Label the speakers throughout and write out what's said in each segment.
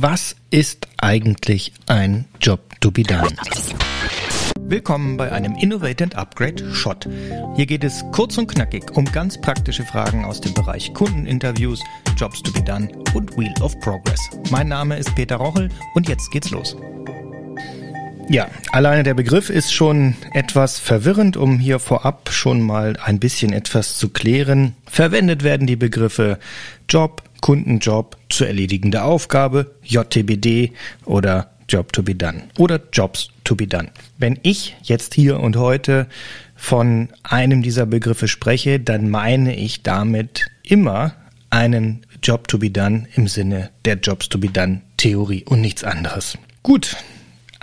Speaker 1: Was ist eigentlich ein Job to be done? Willkommen bei einem Innovate and Upgrade Shot. Hier geht es kurz und knackig um ganz praktische Fragen aus dem Bereich Kundeninterviews, Jobs to be done und Wheel of Progress. Mein Name ist Peter Rochel und jetzt geht's los. Ja, alleine der Begriff ist schon etwas verwirrend, um hier vorab schon mal ein bisschen etwas zu klären. Verwendet werden die Begriffe Job, Kundenjob, zu erledigende Aufgabe, JTBD oder Job to be done oder Jobs to be done. Wenn ich jetzt hier und heute von einem dieser Begriffe spreche, dann meine ich damit immer einen Job to be done im Sinne der Jobs to be done Theorie und nichts anderes. Gut,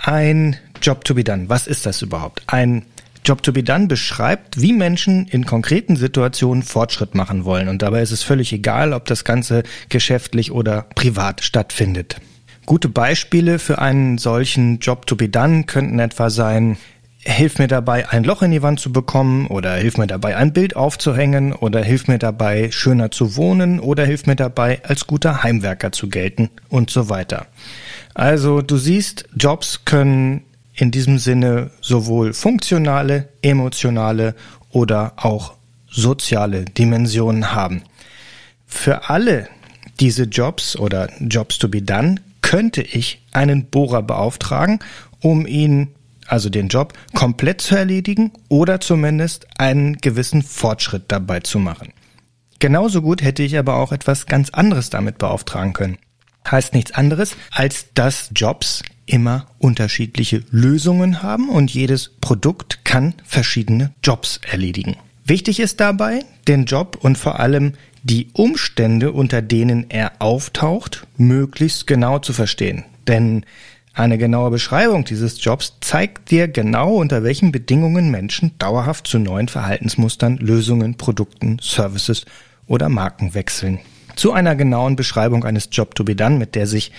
Speaker 1: ein Job to be done. Was ist das überhaupt? Ein Job to be done beschreibt, wie Menschen in konkreten Situationen Fortschritt machen wollen. Und dabei ist es völlig egal, ob das Ganze geschäftlich oder privat stattfindet. Gute Beispiele für einen solchen Job to be done könnten etwa sein, hilf mir dabei, ein Loch in die Wand zu bekommen oder hilf mir dabei, ein Bild aufzuhängen oder hilf mir dabei, schöner zu wohnen oder hilf mir dabei, als guter Heimwerker zu gelten und so weiter. Also du siehst, Jobs können in diesem Sinne sowohl funktionale, emotionale oder auch soziale Dimensionen haben. Für alle diese Jobs oder Jobs to be done könnte ich einen Bohrer beauftragen, um ihn, also den Job, komplett zu erledigen oder zumindest einen gewissen Fortschritt dabei zu machen. Genauso gut hätte ich aber auch etwas ganz anderes damit beauftragen können. Heißt nichts anderes, als dass Jobs immer unterschiedliche Lösungen haben und jedes Produkt kann verschiedene Jobs erledigen. Wichtig ist dabei, den Job und vor allem die Umstände, unter denen er auftaucht, möglichst genau zu verstehen. Denn eine genaue Beschreibung dieses Jobs zeigt dir genau, unter welchen Bedingungen Menschen dauerhaft zu neuen Verhaltensmustern, Lösungen, Produkten, Services oder Marken wechseln. Zu einer genauen Beschreibung eines Job to be done, mit der sich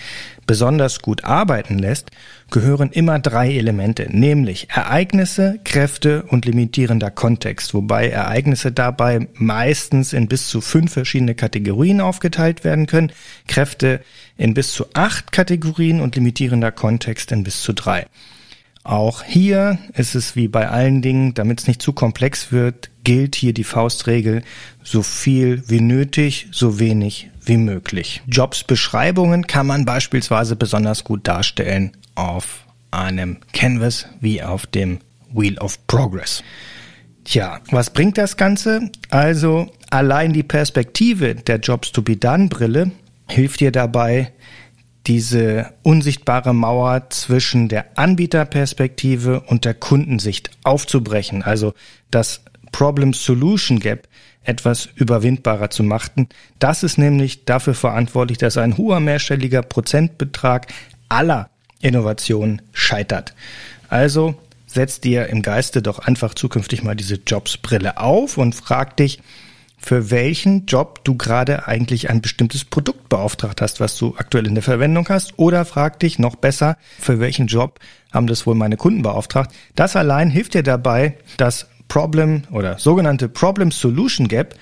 Speaker 1: besonders gut arbeiten lässt, gehören immer drei Elemente, nämlich Ereignisse, Kräfte und limitierender Kontext, wobei Ereignisse dabei meistens in bis zu fünf verschiedene Kategorien aufgeteilt werden können, Kräfte in bis zu acht Kategorien und limitierender Kontext in bis zu drei. Auch hier ist es wie bei allen Dingen, damit es nicht zu komplex wird, gilt hier die Faustregel, so viel wie nötig, so wenig wie möglich. Jobsbeschreibungen kann man beispielsweise besonders gut darstellen auf einem Canvas wie auf dem Wheel of Progress. Tja, was bringt das Ganze? Also allein die Perspektive der Jobs to be done Brille hilft dir dabei, diese unsichtbare Mauer zwischen der Anbieterperspektive und der Kundensicht aufzubrechen, also das Problem-Solution Gap etwas überwindbarer zu machen. Das ist nämlich dafür verantwortlich, dass ein hoher mehrstelliger Prozentbetrag aller Innovationen scheitert. Also setz dir im Geiste doch einfach zukünftig mal diese Jobsbrille auf und frag dich, für welchen Job du gerade eigentlich ein bestimmtes Produkt beauftragt hast, was du aktuell in der Verwendung hast. Oder frag dich noch besser, für welchen Job haben das wohl meine Kunden beauftragt. Das allein hilft dir dabei, das Problem oder sogenannte Problem Solution Gap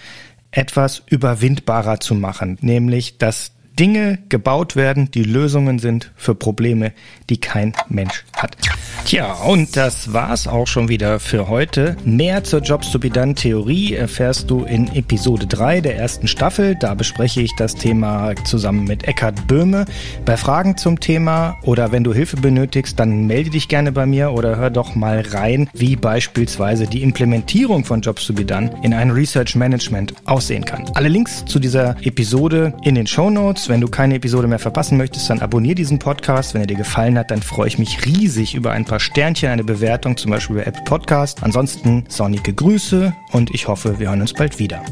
Speaker 1: etwas überwindbarer zu machen, nämlich dass Dinge gebaut werden, die Lösungen sind für Probleme, die kein Mensch hat. Tja, und das war's auch schon wieder für heute. Mehr zur Jobs to be done Theorie erfährst du in Episode 3 der ersten Staffel. Da bespreche ich das Thema zusammen mit Eckhard Böhme. Bei Fragen zum Thema oder wenn du Hilfe benötigst, dann melde dich gerne bei mir oder hör doch mal rein, wie beispielsweise die Implementierung von Jobs to be done in ein Research Management aussehen kann. Alle Links zu dieser Episode in den Show Notes wenn du keine Episode mehr verpassen möchtest, dann abonniere diesen Podcast. Wenn er dir gefallen hat, dann freue ich mich riesig über ein paar Sternchen, eine Bewertung, zum Beispiel bei Apple Podcast. Ansonsten sonnige Grüße und ich hoffe, wir hören uns bald wieder.